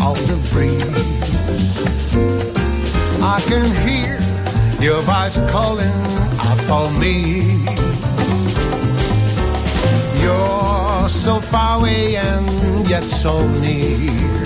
Of the breeze. I can hear your voice calling out for me. You're so far away and yet so near.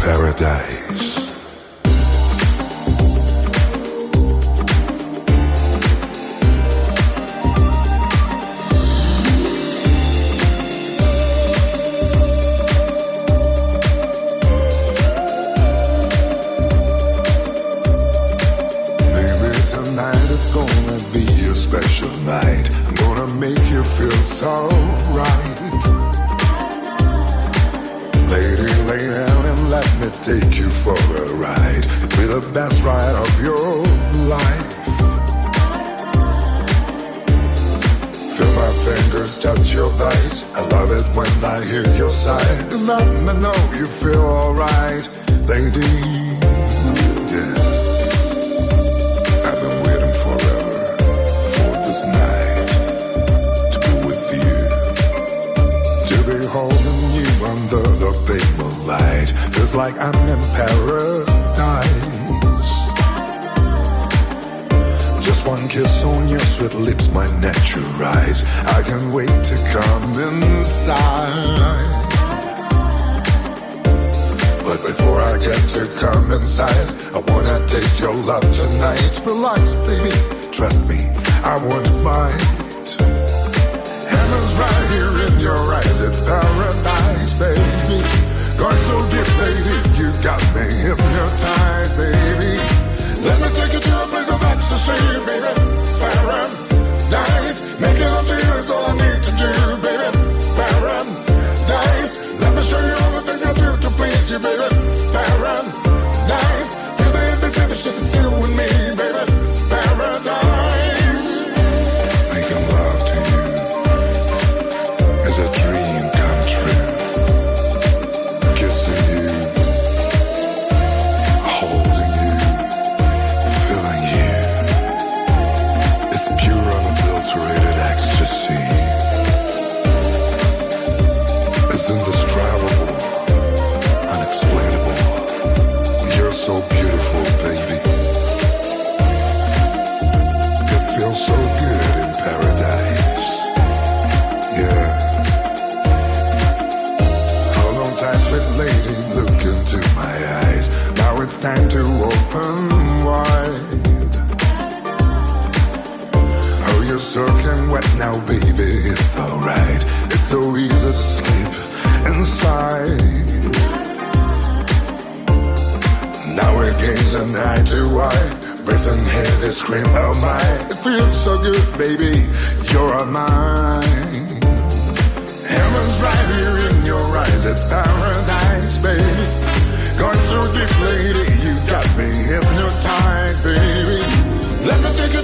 Paradise.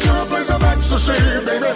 you a place to see, baby.